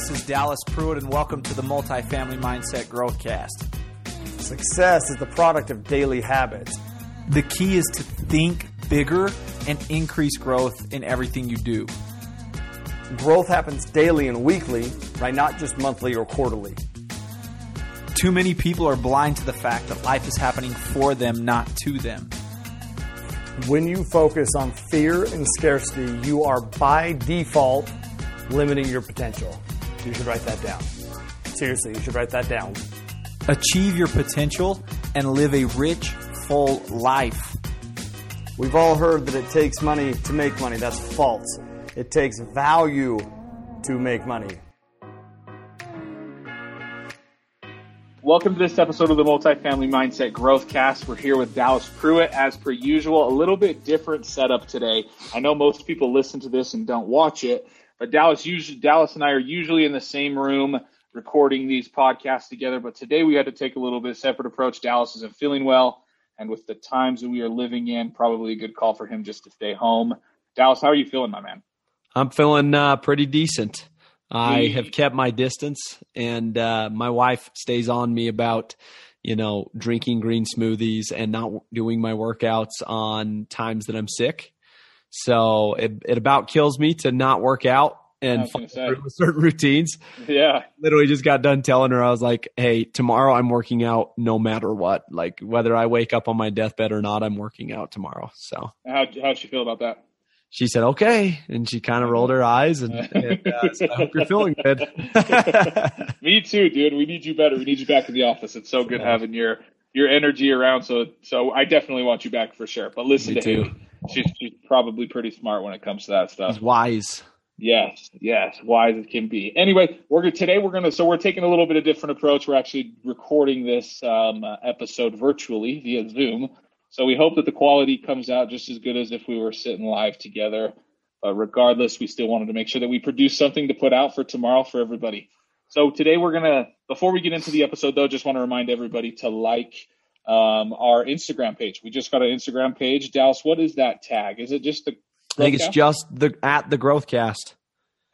This is Dallas Pruitt, and welcome to the Multifamily Mindset Growthcast. Success is the product of daily habits. The key is to think bigger and increase growth in everything you do. Growth happens daily and weekly, right? Not just monthly or quarterly. Too many people are blind to the fact that life is happening for them, not to them. When you focus on fear and scarcity, you are by default limiting your potential. You should write that down. Seriously, you should write that down. Achieve your potential and live a rich, full life. We've all heard that it takes money to make money. That's false. It takes value to make money. Welcome to this episode of the Multifamily Mindset Growth Cast. We're here with Dallas Pruitt, as per usual. A little bit different setup today. I know most people listen to this and don't watch it, but Dallas usually Dallas and I are usually in the same room recording these podcasts together. But today we had to take a little bit of separate approach. Dallas isn't feeling well, and with the times that we are living in, probably a good call for him just to stay home. Dallas, how are you feeling, my man? I'm feeling uh, pretty decent. I have kept my distance, and uh, my wife stays on me about, you know, drinking green smoothies and not doing my workouts on times that I'm sick. So it, it about kills me to not work out and certain routines. Yeah. Literally just got done telling her, I was like, hey, tomorrow I'm working out no matter what. Like whether I wake up on my deathbed or not, I'm working out tomorrow. So how how'd she feel about that? she said, "Okay," and she kind of rolled her eyes, and, and uh, said, "I hope you're feeling good." Me too, dude. We need you better. We need you back in the office. It's so good yeah. having your your energy around. So so I definitely want you back for sure. But listen Me to too. Haley. She's she's probably pretty smart when it comes to that stuff. She's wise. Yes, yes, wise as can be. Anyway, we're gonna, today we're gonna so we're taking a little bit of different approach. We're actually recording this um, episode virtually via Zoom. So we hope that the quality comes out just as good as if we were sitting live together. But regardless, we still wanted to make sure that we produce something to put out for tomorrow for everybody. So today we're gonna, before we get into the episode though, just want to remind everybody to like um, our Instagram page. We just got an Instagram page. Dallas, what is that tag? Is it just the? I think it's cast? just the at the Growth Cast.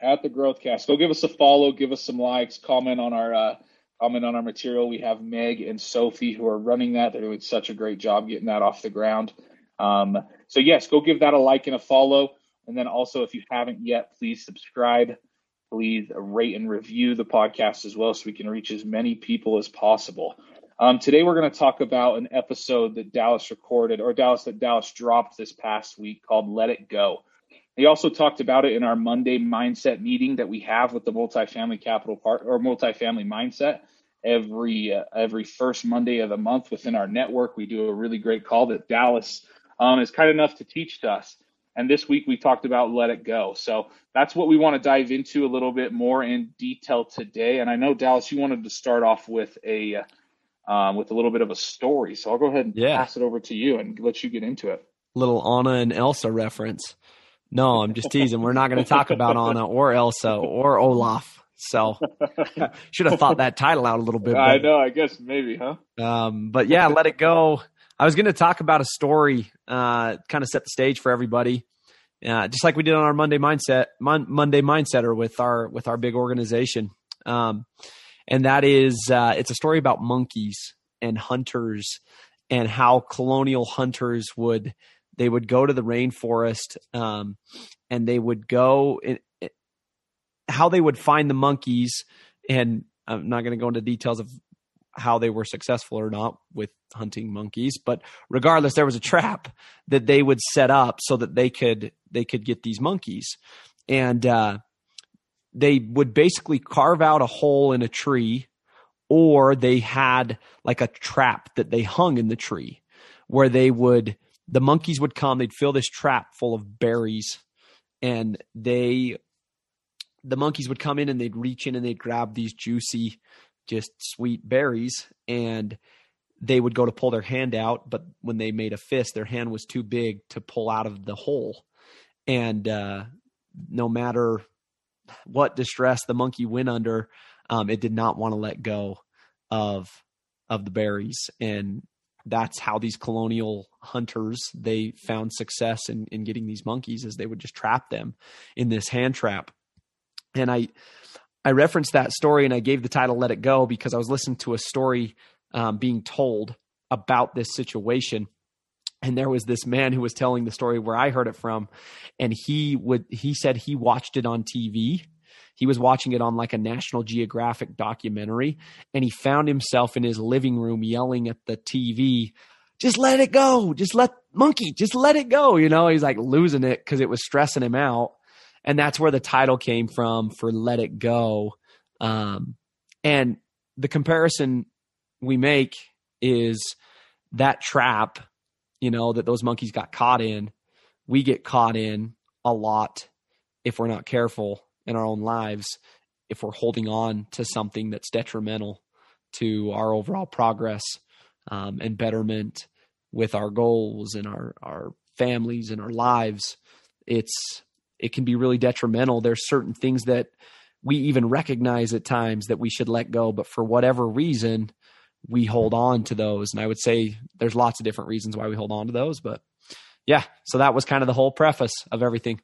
At the Growth Cast. Go give us a follow, give us some likes, comment on our uh, comment on our material. We have Meg and Sophie who are running that. They're doing such a great job getting that off the ground. Um, so yes, go give that a like and a follow. And then also, if you haven't yet, please subscribe. Please rate and review the podcast as well so we can reach as many people as possible. Um, today, we're going to talk about an episode that Dallas recorded, or Dallas that Dallas dropped this past week called Let It Go. He also talked about it in our Monday mindset meeting that we have with the multifamily capital part or multifamily mindset every uh, every first Monday of the month within our network. We do a really great call that Dallas um, is kind enough to teach to us. And this week we talked about let it go. So that's what we want to dive into a little bit more in detail today. And I know Dallas, you wanted to start off with a um, with a little bit of a story. So I'll go ahead and yeah. pass it over to you and let you get into it. Little Anna and Elsa reference. No, I'm just teasing. We're not going to talk about Anna or Elsa or Olaf. So should have thought that title out a little bit. I know. I guess maybe, huh? Um, but yeah, let it go. I was going to talk about a story, uh, kind of set the stage for everybody, uh, just like we did on our Monday mindset, Mon- Monday mindsetter with our with our big organization, um, and that is uh, it's a story about monkeys and hunters and how colonial hunters would they would go to the rainforest um, and they would go in, how they would find the monkeys. And i'm not going to go into details of how they were successful or not with hunting monkeys but regardless there was a trap that they would set up so that they could they could get these monkeys. And uh, they would basically carve out a hole in a tree or they had like a trap that they hung in the tree where they would the monkeys would come they'd fill this trap full of berries and they the monkeys would come in and they'd reach in and they'd grab these juicy just sweet berries and they would go to pull their hand out but when they made a fist their hand was too big to pull out of the hole. And uh, no matter what distress the monkey went under um, it did not want to let go of of the berries. And that's how these colonial hunters they found success in, in getting these monkeys as they would just trap them in this hand trap. And i I referenced that story and I gave the title "Let It Go" because I was listening to a story um, being told about this situation and there was this man who was telling the story where I heard it from and he would he said he watched it on TV he was watching it on like a National Geographic documentary and he found himself in his living room yelling at the TV just let it go! Just let monkey just let it go! You know he's like losing it cuz it was stressing him out. And that's where the title came from for let it go. Um, and the comparison we make is that trap you know, that those monkeys got caught in, we get caught in a lot if we're not careful in our own lives, if we're holding on to something that's detrimental to our overall progress um, and betterment with our goals and our, our families and our lives. It's it can be really detrimental. There's certain things that we even recognize at times that we should let go, but for whatever reason, we hold on to those. And I would say there's lots of different reasons why we hold on to those, but yeah, so that was kind of the whole preface of everything.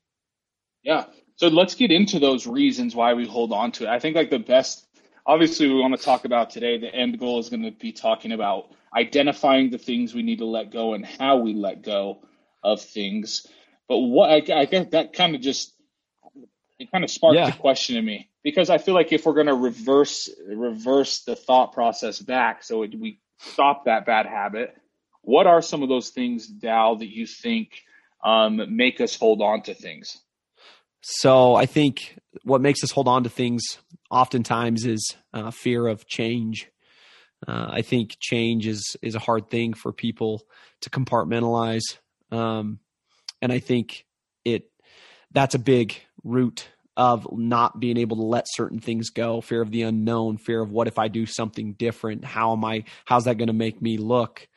Yeah. So let's get into those reasons why we hold on to it. I think like the best obviously we want to talk about today the end goal is going to be talking about identifying the things we need to let go and how we let go of things. But what I, I guess that kind of just it kind of sparked yeah. a question in me because I feel like if we're going to reverse reverse the thought process back, so it, we stop that bad habit, what are some of those things, Dal, that you think um, make us hold on to things? So I think what makes us hold on to things oftentimes is uh, fear of change. Uh, I think change is is a hard thing for people to compartmentalize, um, and I think it that's a big root of not being able to let certain things go fear of the unknown fear of what if i do something different? How am i how's that going to make me look?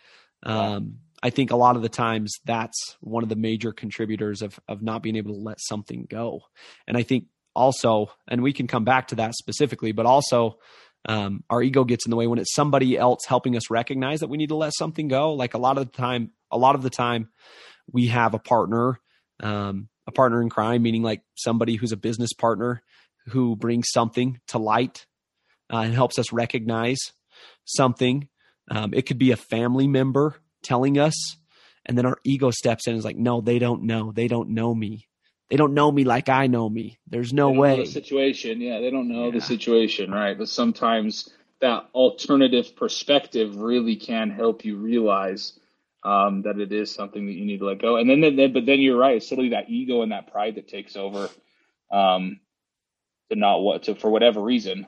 Um, i think a lot of the times that's one of the major contributors of of not being able to let something go. And i think also and we can come back to that specifically but also um, our ego gets in the way when it's somebody else helping us recognize that we need to let something go. Like a lot of the time a lot of the time we have a partner um, a partner in crime, meaning like somebody who's a business partner who brings something to light uh, and helps us recognize something. Um, it could be a family member telling us, and then our ego steps in and is like, no, they don't know. They don't know me. They don't know me like I know me. There's no way. the situation. Yeah, they don't know yeah. the situation, right? But sometimes that alternative perspective really can help you realize um, that it is something that you need to let go. And then, then, but then you're right. It's literally that ego and that pride that takes over, um, to not what to for whatever reason.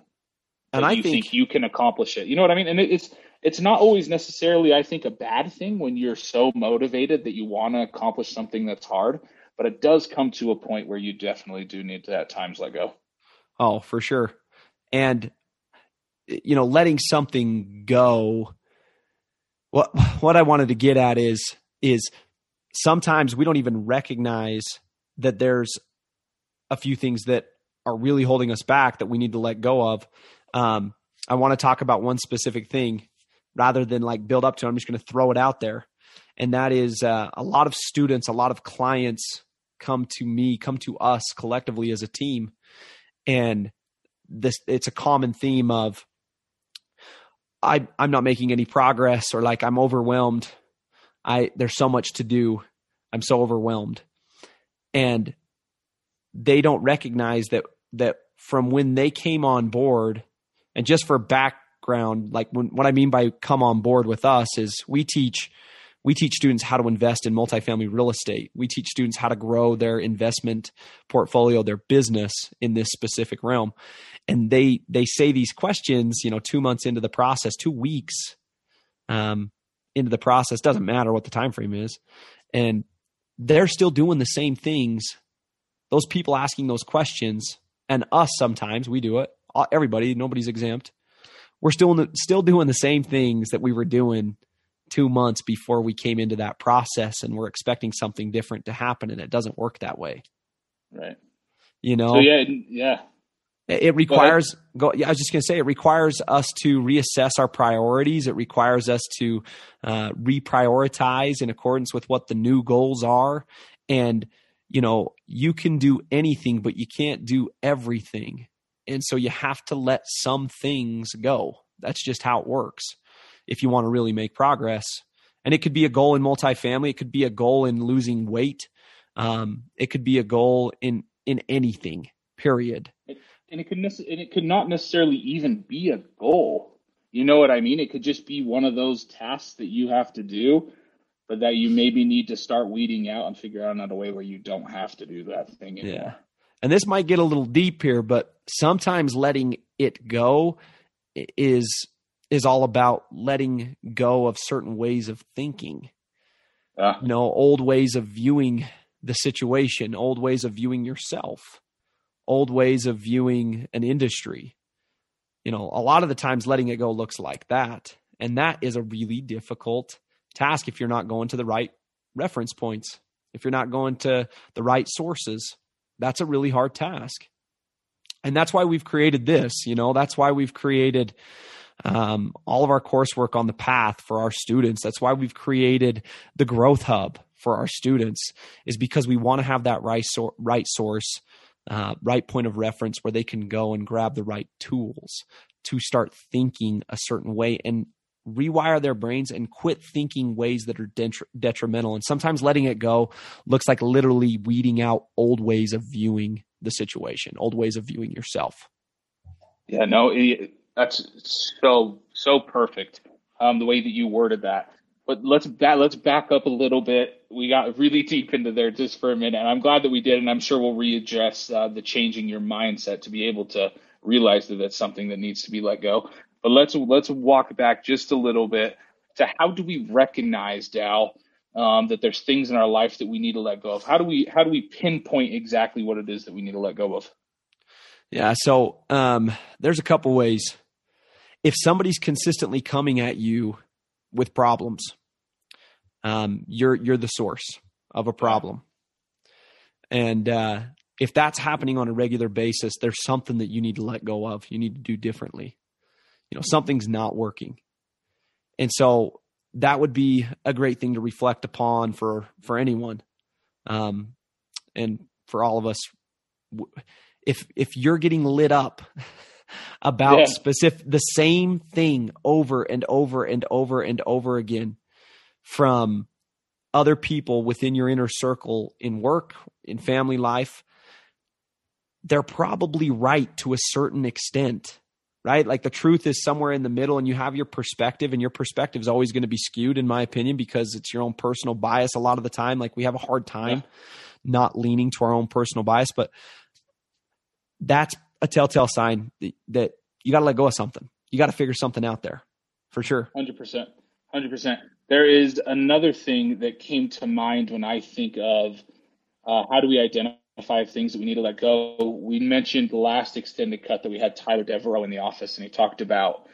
And I you think, think, you can accomplish it. You know what I mean? And it, it's it's not always necessarily, I think, a bad thing when you're so motivated that you want to accomplish something that's hard. But it does come to a point where you definitely do need to at times let go. Oh, for sure. And you know, letting something go what what I wanted to get at is is sometimes we don't even recognize that there's a few things that are really holding us back that we need to let go of. Um, I want to talk about one specific thing rather than like build up to. It, I'm just going to throw it out there, and that is uh, a lot of students, a lot of clients come to me, come to us collectively as a team, and this it's a common theme of I I'm not making any progress or like I'm overwhelmed. I there's so much to do. I'm so overwhelmed. And they don't recognize that that from when they came on board and just for background like when, what I mean by come on board with us is we teach we teach students how to invest in multifamily real estate. We teach students how to grow their investment portfolio, their business in this specific realm and they they say these questions you know two months into the process two weeks um, into the process doesn't matter what the time frame is and they're still doing the same things those people asking those questions and us sometimes we do it everybody nobody's exempt. We're still the, still doing the same things that we were doing two months before we came into that process and we're expecting something different to happen and it doesn't work that way. Right. You know? So yeah yeah it requires go, yeah, I was just going to say it requires us to reassess our priorities. It requires us to uh, reprioritize in accordance with what the new goals are. And you know, you can do anything, but you can't do everything. And so you have to let some things go. That's just how it works if you want to really make progress. And it could be a goal in multifamily, it could be a goal in losing weight, um, it could be a goal in in anything. Period. And it could and it could not necessarily even be a goal. You know what I mean? It could just be one of those tasks that you have to do, but that you maybe need to start weeding out and figure out another way where you don't have to do that thing anymore. Yeah. And this might get a little deep here, but sometimes letting it go is is all about letting go of certain ways of thinking. Yeah. You know, old ways of viewing the situation, old ways of viewing yourself, old ways of viewing an industry. You know, a lot of the times letting it go looks like that. And that is a really difficult task if you're not going to the right reference points, if you're not going to the right sources. That's a really hard task. And that's why we've created this, you know, that's why we've created um, all of our coursework on the path for our students. That's why we've created the Growth Hub for our students, is because we want to have that right, so- right source, uh, right point of reference where they can go and grab the right tools to start thinking a certain way and rewire their brains and quit thinking ways that are detrimental. And sometimes letting it go looks like literally weeding out old ways of viewing the situation, old ways of viewing yourself. Yeah, no, it, that's so so perfect. Um, the way that you worded that. But let's back let's back up a little bit. We got really deep into there just for a minute, and I'm glad that we did. And I'm sure we'll readdress uh, the changing your mindset to be able to realize that that's something that needs to be let go. But let's let's walk back just a little bit to how do we recognize Dal um, that there's things in our life that we need to let go of? How do we how do we pinpoint exactly what it is that we need to let go of? Yeah, so um, there's a couple ways if somebody's consistently coming at you with problems, um, you're you're the source of a problem, and uh, if that's happening on a regular basis, there's something that you need to let go of. You need to do differently. You know, something's not working, and so that would be a great thing to reflect upon for for anyone, um, and for all of us. If if you're getting lit up about yeah. specific the same thing over and over and over and over again from other people within your inner circle in work, in family life, they're probably right to a certain extent, right? Like the truth is somewhere in the middle, and you have your perspective, and your perspective is always going to be skewed, in my opinion, because it's your own personal bias a lot of the time. Like we have a hard time yeah. not leaning to our own personal bias, but that's a telltale sign that, you got to let go of something. You got to figure something out there for sure. 100%. 100%. There is another thing that came to mind when I think of uh, how do we identify things that we need to let go. We mentioned the last extended cut that we had Tyler Devereaux in the office, and he talked about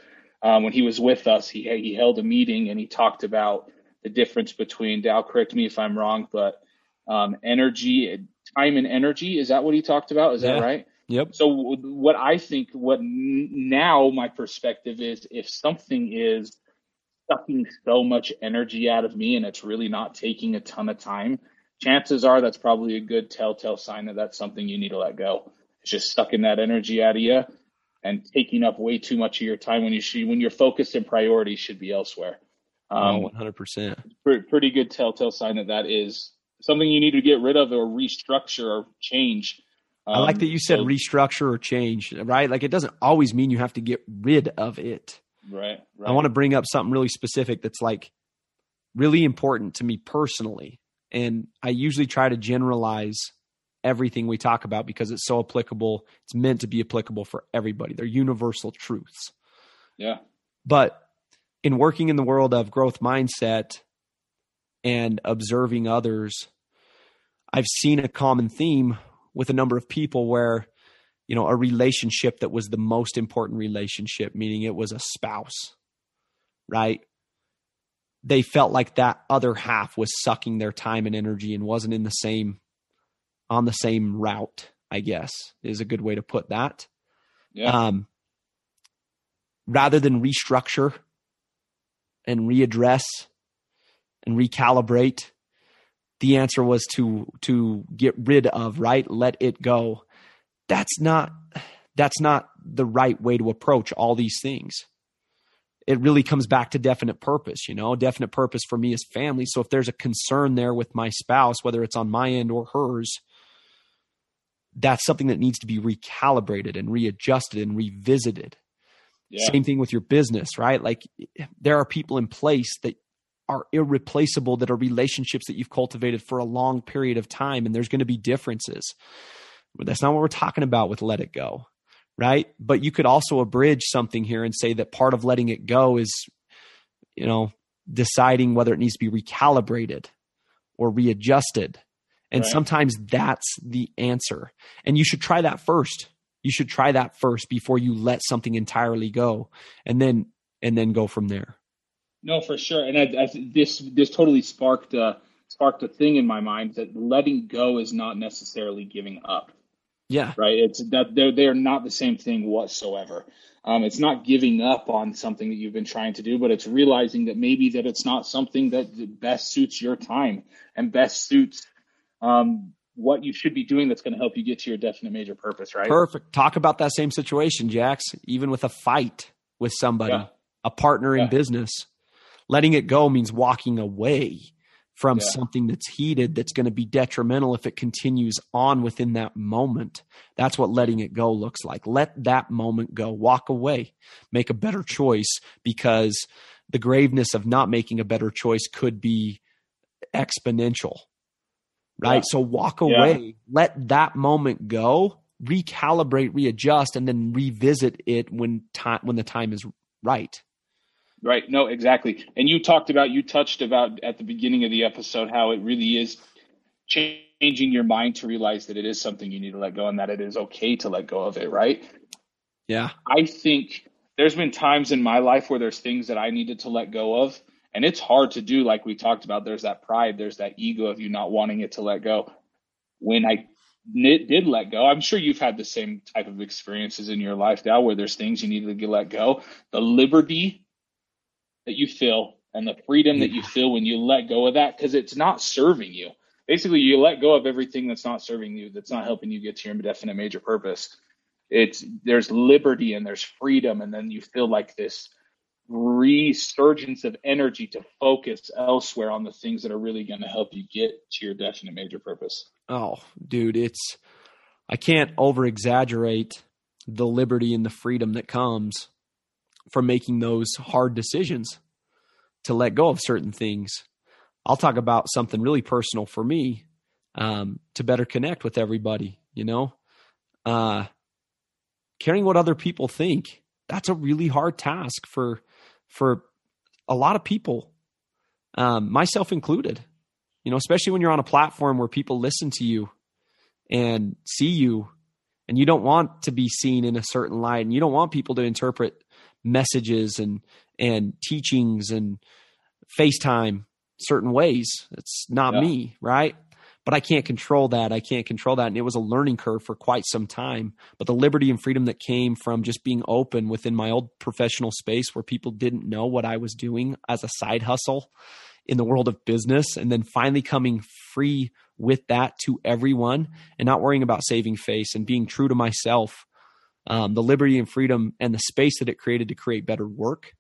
um, when he was with us, he, he held a meeting and he talked about the difference between, Dal, correct me if I'm wrong, but um, energy, time and energy. Is that what he talked about? Is yeah. that right? Yep. So what I think, what now my perspective is, if something is sucking so much energy out of me and it's really not taking a ton of time, chances are that's probably a good telltale sign that that's something you need to let go. It's just sucking that energy out of you and taking up way too much of your time when you should, when your focus and priorities should be elsewhere. Um, oh, 100%. Pretty good telltale sign that that is something you need to get rid of or restructure or change um, I like that you said so, restructure or change, right? Like it doesn't always mean you have to get rid of it. Right, right. I want to bring up something really specific that's like really important to me personally. And I usually try to generalize everything we talk about because it's so applicable. It's meant to be applicable for everybody. They're universal truths. Yeah. But in working in the world of growth mindset and observing others, I've seen a common theme with a number of people where you know a relationship that was the most important relationship meaning it was a spouse right they felt like that other half was sucking their time and energy and wasn't in the same on the same route i guess is a good way to put that yeah. um rather than restructure and readdress and recalibrate the answer was to to get rid of right let it go that's not that's not the right way to approach all these things. It really comes back to definite purpose, you know, definite purpose for me is family. So if there's a concern there with my spouse, whether it's on my end or hers, that's something that needs to be recalibrated and readjusted and revisited. Yeah. Same thing with your business, right? Like there are people in place that are irreplaceable, that are relationships that you've cultivated for a long period of time, and there's going to be differences. But that's not what we're talking about with let it go, right? But you could also abridge something here and say that part of letting it go is, you know, deciding whether it needs to be recalibrated or readjusted and right. sometimes that's the answer. And you should try that first. You should try that first before you let something entirely go and then and then go from there. No, for sure. And I, I, this this totally sparked a sparked a thing in my mind that letting go is not necessarily giving up. Yeah. Right. It's that they're they're not the same thing whatsoever. Um, it's not giving up on something that you've been trying to do, but it's realizing that maybe that it's not something that best suits your time and best suits um, what you should be doing that's going to help you get to your definite major purpose, right? Perfect. Talk about that same situation, Jax, even with a fight with somebody, yeah. a partner in yeah. business. Letting it go means walking away from yeah. something that's heated that's going to be detrimental if it continues on within that moment. That's what letting it go looks like. Let that moment go. Walk away. Make a better choice because the graveness of not making a better choice could be exponential right? Yeah. So walk away, yeah. let that moment go, recalibrate, readjust, and then revisit it when time when the time is right. Right. No, exactly. And you talked about, you touched about at the beginning of the episode how it really is changing your mind to realize that it is something you need to let go and that it is okay to let go of it. Right. Yeah. I think there's been times in my life where there's things that I needed to let go of and it's hard to do, like we talked about. There's that pride, there's that ego of you not wanting it to let go. When I did let go, I'm sure you've had the same type of experiences in your life now where there's things you needed to let go. The liberty that you feel and the freedom that you feel when you let go of that, because it's not serving you. Basically, you let go of everything that's not serving you, that's not helping you get to your definite major purpose. It's there's liberty and there's freedom, and then you feel like this resurgence of energy to focus elsewhere on the things that are really going to help you get to your definite major purpose. Oh, dude, it's I can't over exaggerate the liberty and the freedom that comes from making those hard decisions to let go of certain things. I'll talk about something really personal for me um, to better connect with everybody, you know? Uh, caring what other people think. That's a really hard task for for a lot of people, um, myself included. You know, especially when you're on a platform where people listen to you and see you, and you don't want to be seen in a certain light, and you don't want people to interpret messages and and teachings and FaceTime certain ways. It's not yeah. me, right? but I can't control that. I can't control that. And it was a learning curve for quite some time. But the liberty and freedom that came from just being open within my old professional space where people didn't know what I was doing as a side hustle in the world of business, and then finally coming free with that to everyone and not worrying about saving face and being true to myself. Um, the liberty and freedom and the space that it created to create better work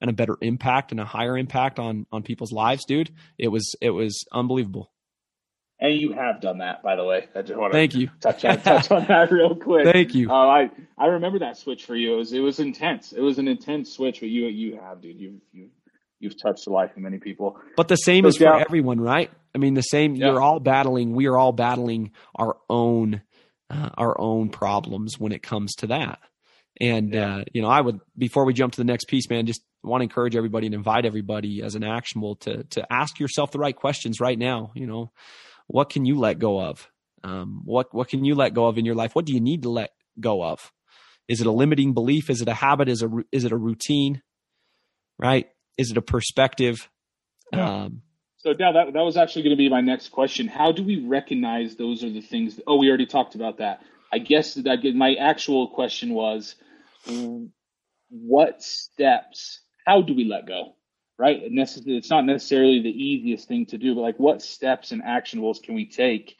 and a better impact and a higher impact on on people's lives, dude. It was it was unbelievable and you have done that, by the way. I just want to thank you. Touch on, touch on that real quick. Thank you. Uh, I I remember that switch for you. It was it was intense. It was an intense switch, but you you have, dude. You you you've touched the life of many people. But the same is for everyone, right? I mean, the same. Yeah. You're all battling. We are all battling our own uh, our own problems when it comes to that. And yeah. uh, you know, I would before we jump to the next piece, man, just want to encourage everybody and invite everybody as an actionable to to ask yourself the right questions right now. You know what can you let go of? Um, what what can you let go of in your life? What do you need to let go of? Is it a limiting belief? Is it a habit? Is a is it a routine? Right? Is it a perspective? Yeah. Um, so, Dal, that that was actually going to be my next question. How do we recognize those are the things? That, oh, we already talked about that. I guess that my actual question was, what steps? How do we let go? right? It's not necessarily the easiest thing to do, but like what steps and actionables can we take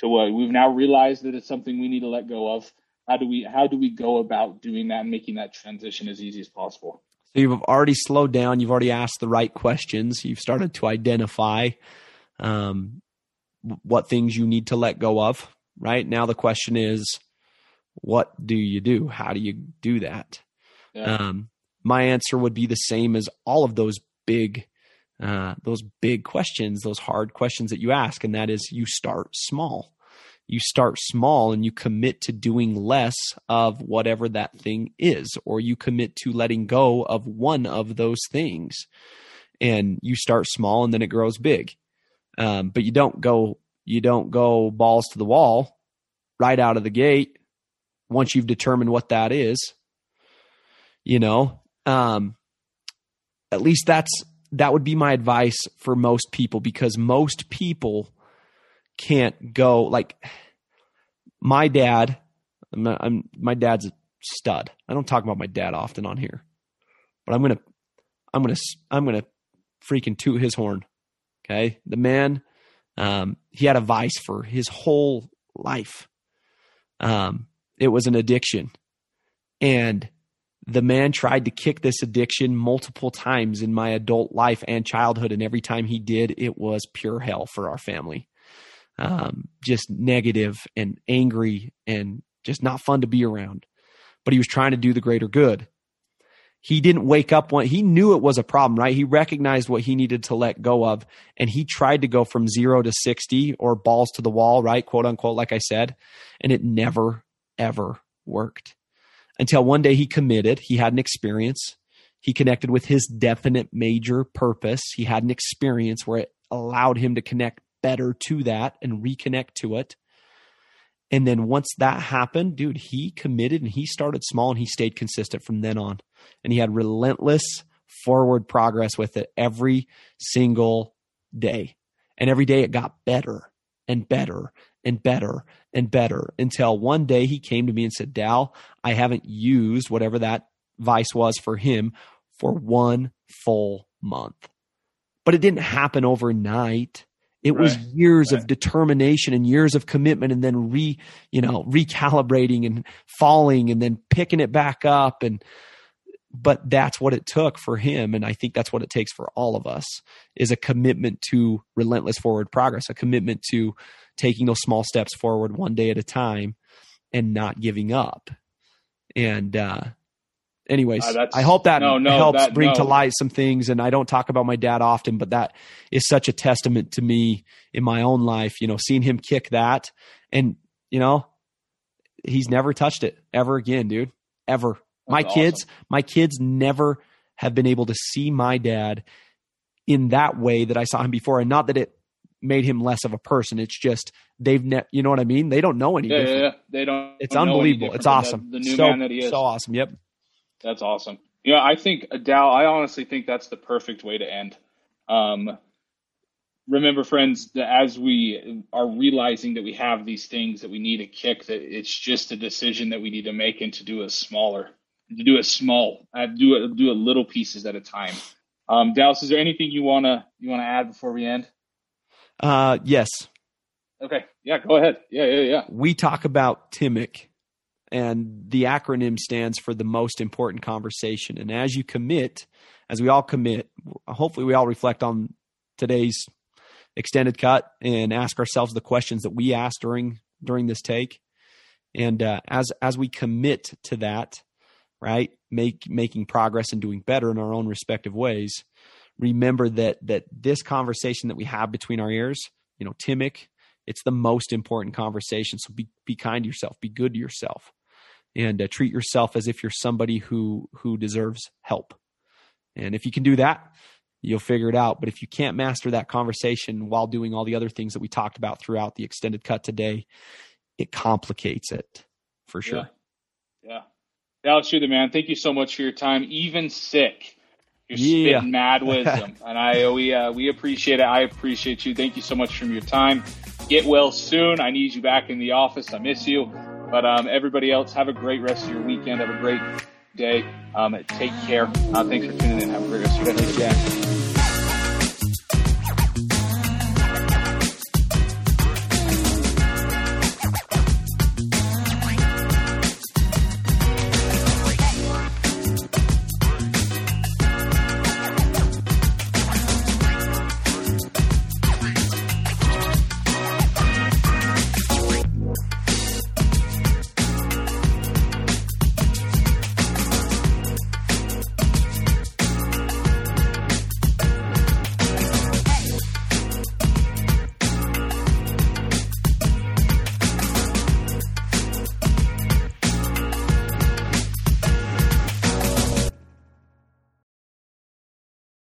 to what we've now realized that it's something we need to let go of? how do we how do we go about doing that and making that transition as easy as possible? So you've already slowed down. You've already asked the right questions. You've started to identify um, what things you need to let go of. Right now, the question is, what do you do? How do you do that? Yeah. Um, my answer would be the same as all of those big, uh, those big questions, those hard questions that you ask, and that is, you start small you start small and you commit to doing less of whatever that thing is, or you commit to letting go of one of those things. And you start small and then it grows big. Um, but you don't go, you don't go balls to the wall right out of the gate once you've determined what that is. You know, um, at least that's, that would be my advice for most people because most people can't go like my dad. I'm, I'm my dad's a stud. I don't talk about my dad often on here, but I'm gonna I'm gonna I'm gonna freaking toot his horn. Okay, the man um, he had a vice for his whole life. Um, it was an addiction, and the man tried to kick this addiction multiple times in my adult life and childhood, and every time he did, it was pure hell for our family um, just negative and angry and just not fun to be around. But he was trying to do the greater good. He didn't wake up one, he knew it was a problem, right? He recognized what he needed to let go of and he tried to go from zero to 60 or balls to the wall, right? Quote unquote, like I said. And it never, ever worked until one day he committed. He had an experience. He connected with his definite major purpose. He had an experience where it allowed him to connect better to that and reconnect to it. And then once that happened, dude, he committed and he started small and he stayed consistent from then on. And he had relentless forward progress with it every single day. And every day it got better and better and better and better until one day he came to me and said, Dal, I haven't used whatever that vice was for him for one full month. But it didn't happen overnight. It right. was years right. of determination and years of commitment and then re, you know, recalibrating and falling and then picking it back up and but that's what it took for him and I think that's what it takes for all of us is a commitment to relentless forward progress, a commitment to taking those small steps forward one day at a time and not giving up. And uh anyways, uh, I hope that no, no, helps that, bring no. to light some things. And I don't talk about my dad often, but that is such a testament to me in my own life. You know, seeing him kick that, and you know, he's never touched it ever again, dude. Ever. That's my awesome. kids, my kids never have been able to see my dad in that way that I saw him before, and not that it made him less of a person. It's just they've ne- you know what I mean. They don't know any yeah. Yeah, yeah. They don't. It's unbelievable. It's awesome. The, the new so, man that he is. So awesome. Yep. That's awesome. Yeah, I think Dal. I honestly think that's the perfect way to end. Um, remember, friends, that as we are realizing that we have these things that we need to kick, that it's just a decision that we need to make and to do it smaller, to do it small, uh, do it do it little pieces at a time. Um, Dallas, is there anything you wanna you wanna add before we end? Uh, yes. Okay. Yeah. Go ahead. Yeah. Yeah. Yeah. We talk about TIMIC and the acronym stands for the most important conversation. And as you commit, as we all commit, hopefully we all reflect on today's extended cut and ask ourselves the questions that we asked during during this take. And uh, as as we commit to that, right, make making progress and doing better in our own respective ways, remember that that this conversation that we have between our ears, you know, TIMIC, it's the most important conversation. So be be kind to yourself, be good to yourself and uh, treat yourself as if you're somebody who who deserves help. And if you can do that, you'll figure it out. But if you can't master that conversation while doing all the other things that we talked about throughout the extended cut today, it complicates it for sure. Yeah. Yeah. Alex the man. Thank you so much for your time. Even sick. You're yeah. spitting mad wisdom. and I we uh, we appreciate it. I appreciate you. Thank you so much for your time. Get well soon. I need you back in the office. I miss you. But um, everybody else, have a great rest of your weekend. Have a great day. Um, take care. Uh, thanks for tuning in. Have a great rest of your day.